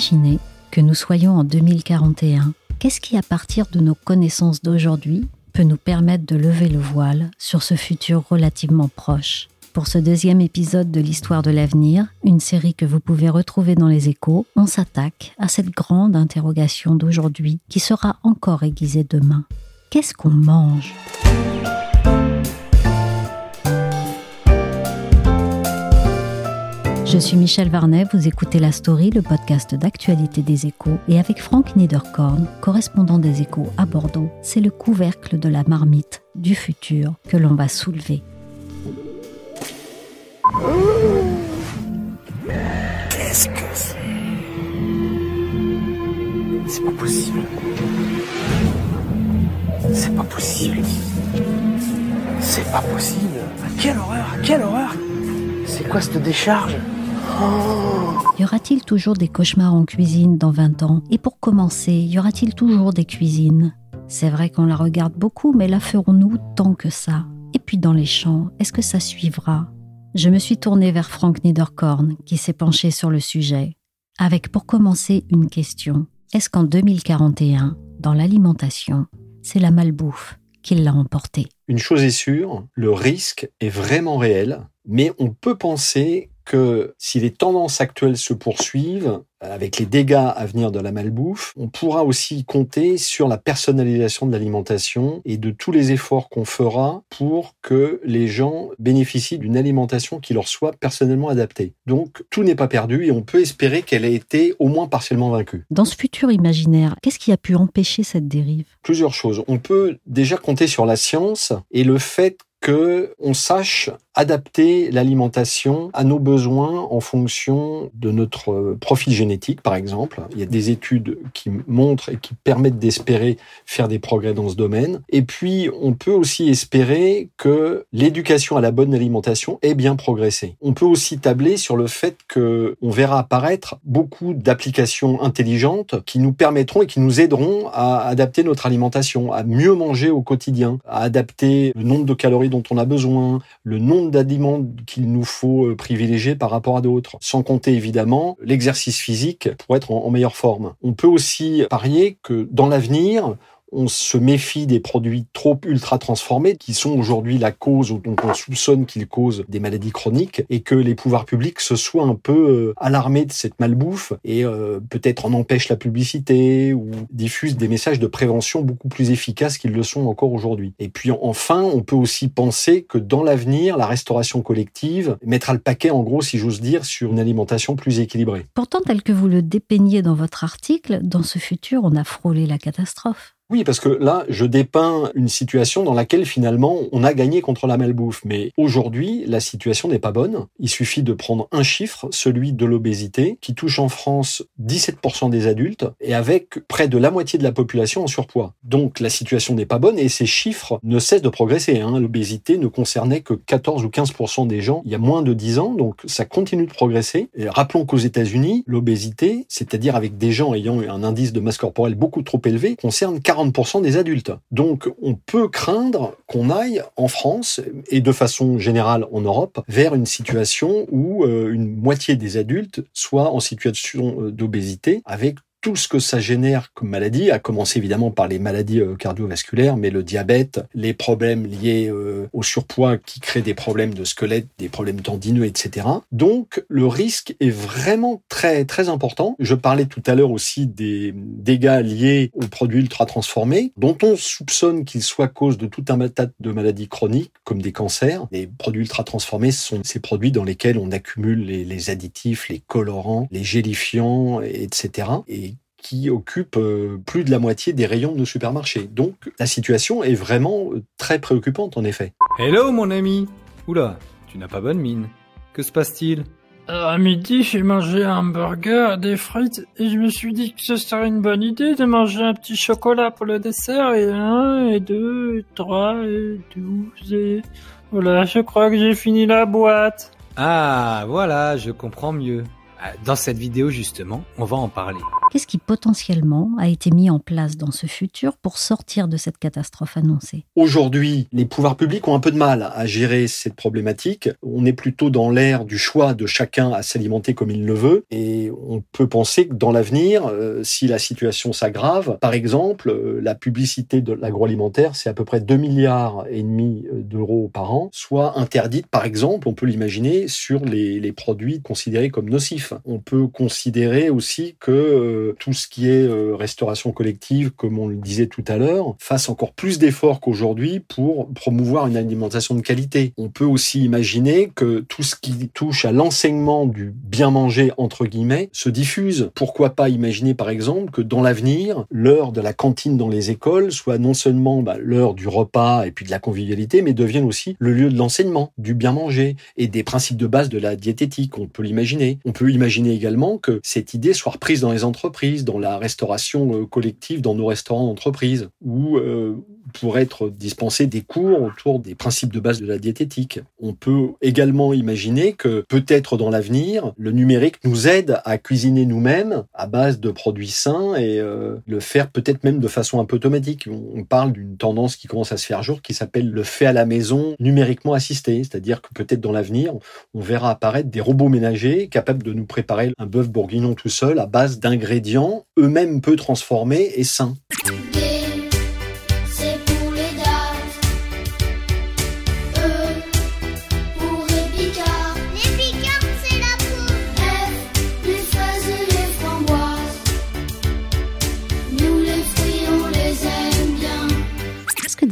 Imaginez que nous soyons en 2041. Qu'est-ce qui, à partir de nos connaissances d'aujourd'hui, peut nous permettre de lever le voile sur ce futur relativement proche? Pour ce deuxième épisode de l'Histoire de l'avenir, une série que vous pouvez retrouver dans les échos, on s'attaque à cette grande interrogation d'aujourd'hui qui sera encore aiguisée demain. Qu'est-ce qu'on mange? Je suis Michel Varnet, vous écoutez La Story, le podcast d'actualité des échos, et avec Franck Niederkorn, correspondant des échos à Bordeaux, c'est le couvercle de la marmite du futur que l'on va soulever. Qu'est-ce que c'est? C'est pas possible. C'est pas possible. C'est pas possible. Quelle horreur, quelle horreur? C'est quoi cette décharge? Y aura-t-il toujours des cauchemars en cuisine dans 20 ans? Et pour commencer, y aura-t-il toujours des cuisines? C'est vrai qu'on la regarde beaucoup, mais la ferons-nous tant que ça? Et puis dans les champs, est-ce que ça suivra? Je me suis tournée vers Frank Niederkorn, qui s'est penché sur le sujet, avec pour commencer une question. Est-ce qu'en 2041, dans l'alimentation, c'est la malbouffe qui l'a emporté Une chose est sûre, le risque est vraiment réel, mais on peut penser que si les tendances actuelles se poursuivent, avec les dégâts à venir de la malbouffe, on pourra aussi compter sur la personnalisation de l'alimentation et de tous les efforts qu'on fera pour que les gens bénéficient d'une alimentation qui leur soit personnellement adaptée. Donc tout n'est pas perdu et on peut espérer qu'elle ait été au moins partiellement vaincue. Dans ce futur imaginaire, qu'est-ce qui a pu empêcher cette dérive? Plusieurs choses. On peut déjà compter sur la science et le fait que on sache adapter l'alimentation à nos besoins en fonction de notre profil génétique, par exemple. Il y a des études qui montrent et qui permettent d'espérer faire des progrès dans ce domaine. Et puis, on peut aussi espérer que l'éducation à la bonne alimentation ait bien progressé. On peut aussi tabler sur le fait que on verra apparaître beaucoup d'applications intelligentes qui nous permettront et qui nous aideront à adapter notre alimentation, à mieux manger au quotidien, à adapter le nombre de calories dont on a besoin, le nombre d'aliments qu'il nous faut privilégier par rapport à d'autres. Sans compter évidemment l'exercice physique pour être en, meilleure forme. On peut aussi parier que dans l'avenir, on se méfie des produits trop ultra transformés qui sont aujourd'hui la cause dont on soupçonne qu'ils causent des maladies chroniques et que les pouvoirs publics se soient un peu euh, alarmés de cette malbouffe et euh, peut-être en empêchent la publicité ou diffusent des messages de prévention beaucoup plus efficaces qu'ils le sont encore aujourd'hui. Et puis enfin, on peut aussi penser que dans l'avenir, la restauration collective mettra le paquet en gros, si j'ose dire, sur une alimentation plus équilibrée. Pourtant, tel que vous le dépeignez dans votre article, dans ce futur, on a frôlé la catastrophe. Oui, parce que là, je dépeins une situation dans laquelle finalement on a gagné contre la malbouffe. Mais aujourd'hui, la situation n'est pas bonne. Il suffit de prendre un chiffre, celui de l'obésité, qui touche en France 17% des adultes et avec près de la moitié de la population en surpoids. Donc la situation n'est pas bonne et ces chiffres ne cessent de progresser. Hein. L'obésité ne concernait que 14 ou 15% des gens il y a moins de 10 ans, donc ça continue de progresser. Et rappelons qu'aux États-Unis, l'obésité, c'est-à-dire avec des gens ayant un indice de masse corporelle beaucoup trop élevé, concerne 40 des adultes. Donc on peut craindre qu'on aille en France et de façon générale en Europe vers une situation où euh, une moitié des adultes soient en situation euh, d'obésité avec tout ce que ça génère comme maladie, à commencer évidemment par les maladies euh, cardiovasculaires, mais le diabète, les problèmes liés euh, au surpoids qui créent des problèmes de squelette, des problèmes tendineux, etc. Donc le risque est vraiment très très important. Je parlais tout à l'heure aussi des dégâts liés aux produits ultra transformés, dont on soupçonne qu'ils soient cause de tout un tas de maladies chroniques comme des cancers. Les produits ultra transformés sont ces produits dans lesquels on accumule les, additifs, les colorants, les gélifiants, etc. Et qui occupe euh, plus de la moitié des rayons de nos supermarchés. Donc la situation est vraiment euh, très préoccupante en effet. Hello mon ami Oula, tu n'as pas bonne mine. Que se passe-t-il? Euh, À midi, j'ai mangé un burger, des frites, et je me suis dit que ce serait une bonne idée de manger un petit chocolat pour le dessert, et un, et deux, et trois, et douze, et... Voilà, je crois que j'ai fini la boîte. Ah, voilà, je comprends mieux. Dans cette vidéo, justement, on va en parler. Qu'est-ce qui potentiellement a été mis en place dans ce futur pour sortir de cette catastrophe annoncée? Aujourd'hui, les pouvoirs publics ont un peu de mal à gérer cette problématique. On est plutôt dans l'ère du choix de chacun à s'alimenter comme il le veut. Et on peut penser que dans l'avenir, euh, si la situation s'aggrave, par exemple, euh, la publicité de l'agroalimentaire, c'est à peu près 2 milliards et demi euh, d'euros par an, soit interdite, par exemple, on peut l'imaginer, sur les, les produits considérés comme nocifs. On peut considérer aussi que tout ce qui est euh, restauration collective, comme on le disait tout à l'heure, fasse encore plus d'efforts qu'aujourd'hui pour promouvoir une alimentation de qualité. On peut aussi imaginer que tout ce qui touche à l'enseignement du bien manger, entre guillemets, se diffuse. Pourquoi pas imaginer, par exemple, que dans l'avenir, l'heure de la cantine dans les écoles soit non seulement bah, l'heure du repas et puis de la convivialité, mais devienne aussi le lieu de l'enseignement, du bien manger et des principes de base de la diététique. On peut l'imaginer. On peut également que cette idée soit reprise dans les entreprises dans la restauration euh, collective, dans nos restaurants d'entreprise, où euh, pourraient être dispensés des cours autour des principes de base de la diététique. On peut également imaginer que peut-être dans l'avenir, le numérique nous aide à cuisiner nous-mêmes à base de produits sains et euh, le faire peut-être même de façon un peu automatique. On parle d'une tendance qui commence à se faire jour qui s'appelle le fait à la maison numériquement assisté, c'est-à-dire que peut-être dans l'avenir, on verra apparaître des robots ménagers capables de nous préparer un bœuf bourguignon tout seul à base d'ingrédients eux-mêmes peu transformés et sains.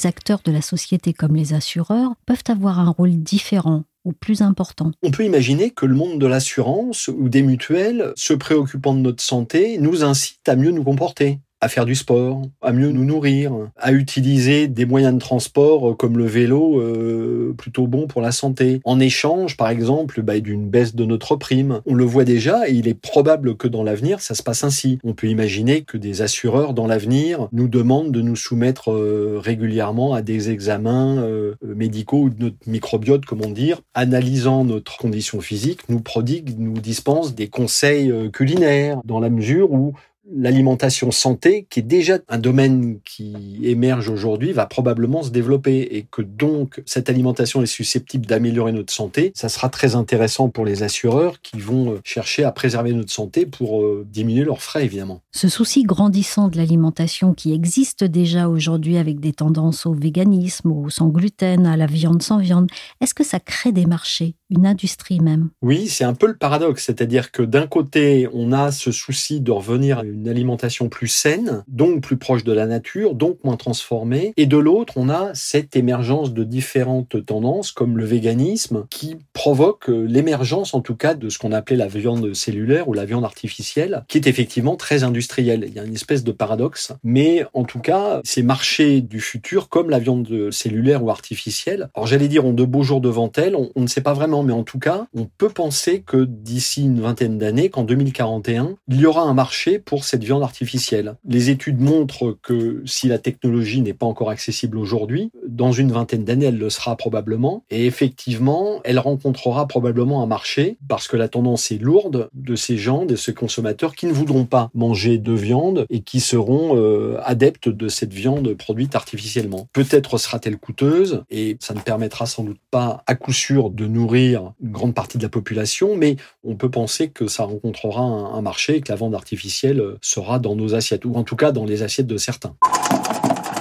Des acteurs de la société comme les assureurs peuvent avoir un rôle différent ou plus important. On peut imaginer que le monde de l'assurance ou des mutuelles, se préoccupant de notre santé, nous incite à mieux nous comporter à faire du sport, à mieux nous nourrir, à utiliser des moyens de transport comme le vélo euh, plutôt bon pour la santé. En échange, par exemple, bah, d'une baisse de notre prime. On le voit déjà et il est probable que dans l'avenir, ça se passe ainsi. On peut imaginer que des assureurs dans l'avenir nous demandent de nous soumettre euh, régulièrement à des examens euh, médicaux ou de notre microbiote, comment dire, analysant notre condition physique, nous prodigue, nous dispense des conseils culinaires dans la mesure où l'alimentation santé, qui est déjà un domaine qui émerge aujourd'hui, va probablement se développer et que donc cette alimentation est susceptible d'améliorer notre santé, ça sera très intéressant pour les assureurs qui vont euh, chercher à préserver notre santé pour euh, diminuer leurs frais évidemment. Ce souci grandissant de l'alimentation qui existe déjà aujourd'hui avec des tendances au véganisme, au sans gluten, à la viande sans viande, est-ce que ça crée des marchés, une industrie même Oui, c'est un peu le paradoxe, c'est-à-dire que d'un côté, on a ce souci de revenir à une alimentation plus saine, donc plus proche de la nature, donc moins transformée. Et de l'autre, on a cette émergence de différentes tendances, comme le véganisme, qui provoque l'émergence, en tout cas, de ce qu'on appelait la viande cellulaire ou la viande artificielle, qui est effectivement très industrielle. Il y a une espèce de paradoxe. Mais en tout cas, ces marchés du futur, comme la viande cellulaire ou artificielle, alors j'allais dire, ont de beaux jours devant elles, on, on ne sait pas vraiment, mais en tout cas, on peut penser que d'ici une vingtaine d'années, qu'en 2041, il y aura un marché pour cette viande artificielle. Les études montrent que si la technologie n'est pas encore accessible aujourd'hui, dans une vingtaine d'années, elle le sera probablement. Et effectivement, elle rencontrera probablement un marché parce que la tendance est lourde de ces gens, de ces consommateurs qui ne voudront pas manger de viande et qui seront euh, adeptes de cette viande produite artificiellement. Peut-être sera-t-elle coûteuse et ça ne permettra sans doute pas à coup sûr de nourrir nourrir une grande partie de la population, mais on peut penser que ça rencontrera un, marché et que la viande artificielle sera dans nos assiettes, ou en tout cas dans les assiettes de certains.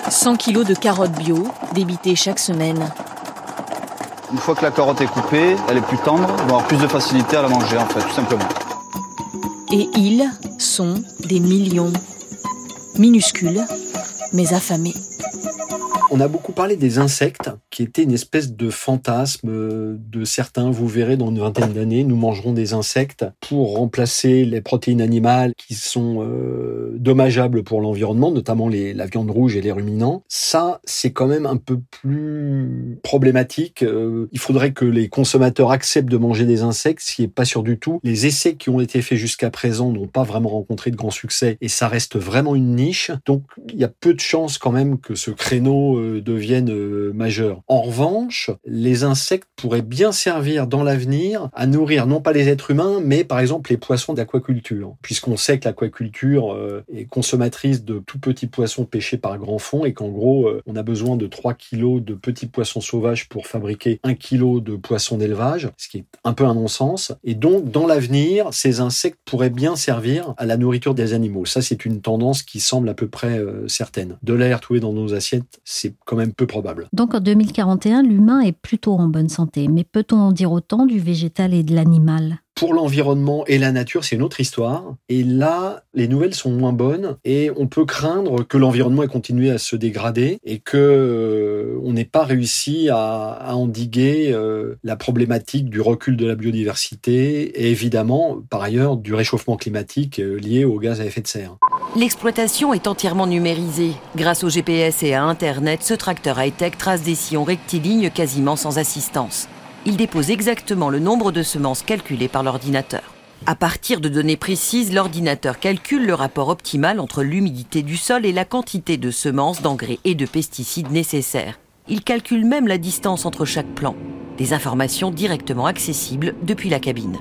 100 kilos de carottes bio, débitées chaque semaine. Une fois que la carotte est coupée, elle est plus tendre, on va avoir plus de facilité à la manger en fait, tout simplement. Et ils sont des millions. Minuscules, mais affamés. On a beaucoup parlé des insectes, qui étaient une espèce de fantasme de certains. Vous verrez dans une vingtaine d'années, nous mangerons des insectes pour remplacer les protéines animales qui sont euh, dommageables pour l'environnement, notamment les, la viande rouge et les ruminants. Ça, c'est quand même un peu plus problématique. Euh, il faudrait que les consommateurs acceptent de manger des insectes, ce qui n'est pas sûr du tout. Les essais qui ont été faits jusqu'à présent n'ont pas vraiment rencontré de grand succès et ça reste vraiment une niche. Donc, il y a peu de chances quand même que ce créneau euh, devienne euh, majeur. En revanche, les insectes pourraient bien servir dans l'avenir à nourrir non pas les êtres humains, mais par exemple les poissons d'aquaculture, puisqu'on sait que l'aquaculture euh, est consommatrice de tout petits poissons pêchés par grand fond et qu'en gros, on a besoin de 3 kilos de petits poissons sauvages pour fabriquer 1 kilo de poissons d'élevage, ce qui est un peu un non-sens. Et donc, dans l'avenir, ces insectes pourraient bien servir à la nourriture des animaux. Ça, c'est une tendance qui semble à peu près certaine. De l'air trouvé dans nos assiettes, c'est quand même peu probable. Donc en 2041, l'humain est plutôt en bonne santé, mais peut-on en dire autant du végétal et de l'animal? Pour l'environnement et la nature, c'est une autre histoire. Et là, les nouvelles sont moins bonnes et on peut craindre que l'environnement ait continué à se dégrader et que euh, n'ait pas réussi à, endiguer euh, la problématique du recul de la biodiversité et évidemment, par ailleurs, du réchauffement climatique euh, lié au gaz à effet de serre. L'exploitation est entièrement numérisée. Grâce au GPS et à Internet, ce tracteur high-tech trace des sillons rectilignes quasiment sans assistance il dépose exactement le nombre de semences calculées par l'ordinateur. À partir de données précises, l'ordinateur calcule le rapport optimal entre l'humidité du sol et la quantité de semences, d'engrais et de pesticides nécessaires. Il calcule même la distance entre chaque plant. Des informations directement accessibles depuis la cabine.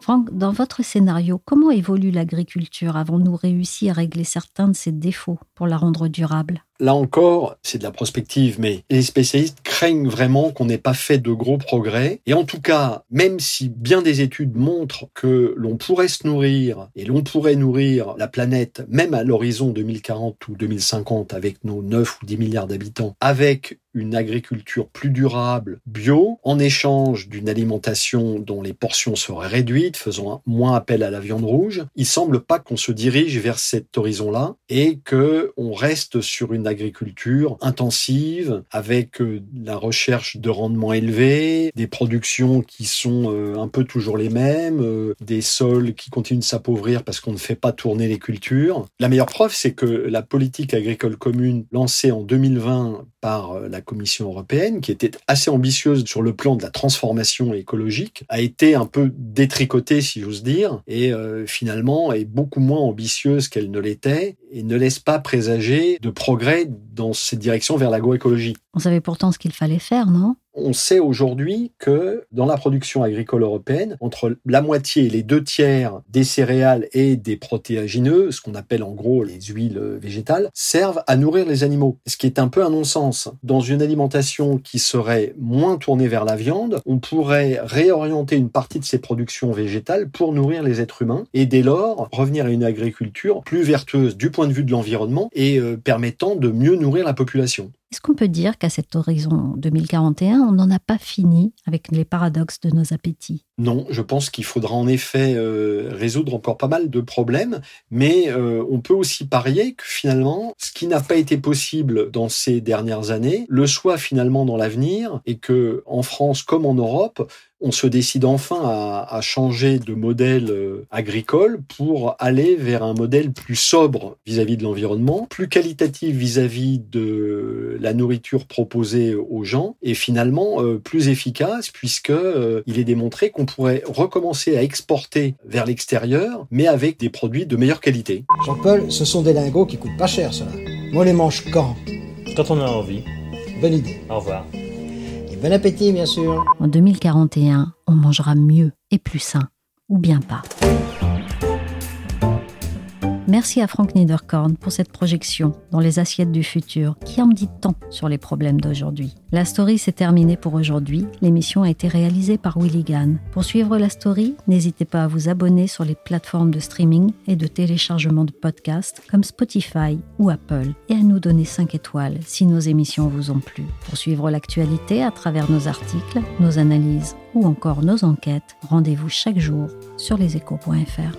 Franck, dans votre scénario, comment évolue l'agriculture Avons-nous réussi à régler certains de ses défauts pour la rendre durable? Là encore, c'est de la prospective, mais les spécialistes craignent vraiment qu'on n'ait pas fait de gros progrès. Et en tout cas, même si bien des études montrent que l'on pourrait se nourrir et l'on pourrait nourrir la planète, même à l'horizon 2040 ou 2050 avec nos 9 ou 10 milliards d'habitants, avec une agriculture plus durable, bio, en échange d'une alimentation dont les portions seraient réduites, faisant moins appel à la viande rouge, il semble pas qu'on se dirige vers cet horizon-là et que on reste sur une agriculture intensive avec euh, la recherche de rendements élevés, des productions qui sont euh, un peu toujours les mêmes, euh, des sols qui continuent de s'appauvrir parce qu'on ne fait pas tourner les cultures. La meilleure preuve, c'est que la politique agricole commune lancée en 2020 par la Commission européenne, qui était assez ambitieuse sur le plan de la transformation écologique, a été un peu détricotée, si j'ose dire, et finalement est beaucoup moins ambitieuse qu'elle ne l'était et ne laisse pas présager de progrès dans cette direction vers l'agroécologie. On savait pourtant ce qu'il fallait faire, non? On sait aujourd'hui que dans la production agricole européenne, entre la moitié et les deux tiers des céréales et des protéagineux, ce qu'on appelle en gros les huiles végétales, servent à nourrir les animaux. Ce qui est un peu un non-sens. Dans une alimentation qui serait moins tournée vers la viande, on pourrait réorienter une partie de ces productions végétales pour nourrir les êtres humains et dès lors revenir à une agriculture plus vertueuse du point de vue de l'environnement et euh, permettant de mieux nourrir la population. Est-ce qu'on peut dire qu'à cet horizon 2041, on n'en a pas fini avec les paradoxes de nos appétits? Non, je pense qu'il faudra en effet euh, résoudre encore pas mal de problèmes, mais euh, on peut aussi parier que finalement, ce qui n'a pas été possible dans ces dernières années, le soit finalement dans l'avenir, et que en France comme en Europe, on se décide enfin à, changer de modèle euh, agricole pour aller vers un modèle plus sobre vis-à-vis de l'environnement, plus qualitatif vis-à-vis de la nourriture proposée aux gens et finalement euh, plus efficace puisque euh, il est démontré qu'on pourrait recommencer à exporter vers l'extérieur mais avec des produits de meilleure qualité. Jean-Paul, ce sont des lingots qui coûtent pas cher cela. Moi les mange quand? Quand on a envie. Bonne idée. Au revoir. Bon appétit, bien sûr. En 2041, on mangera mieux et plus sain, ou bien pas. Merci à Frank Niederkorn pour cette projection dans les assiettes du futur qui en dit tant sur les problèmes d'aujourd'hui. La story s'est terminée pour aujourd'hui. L'émission a été réalisée par Willy Gann. Pour suivre la story, n'hésitez pas à vous abonner sur les plateformes de streaming et de téléchargement de podcasts comme Spotify ou Apple et à nous donner 5 étoiles si nos émissions vous ont plu. Pour suivre l'actualité à travers nos articles, nos analyses ou encore nos enquêtes, rendez-vous chaque jour sur leséchos.fr.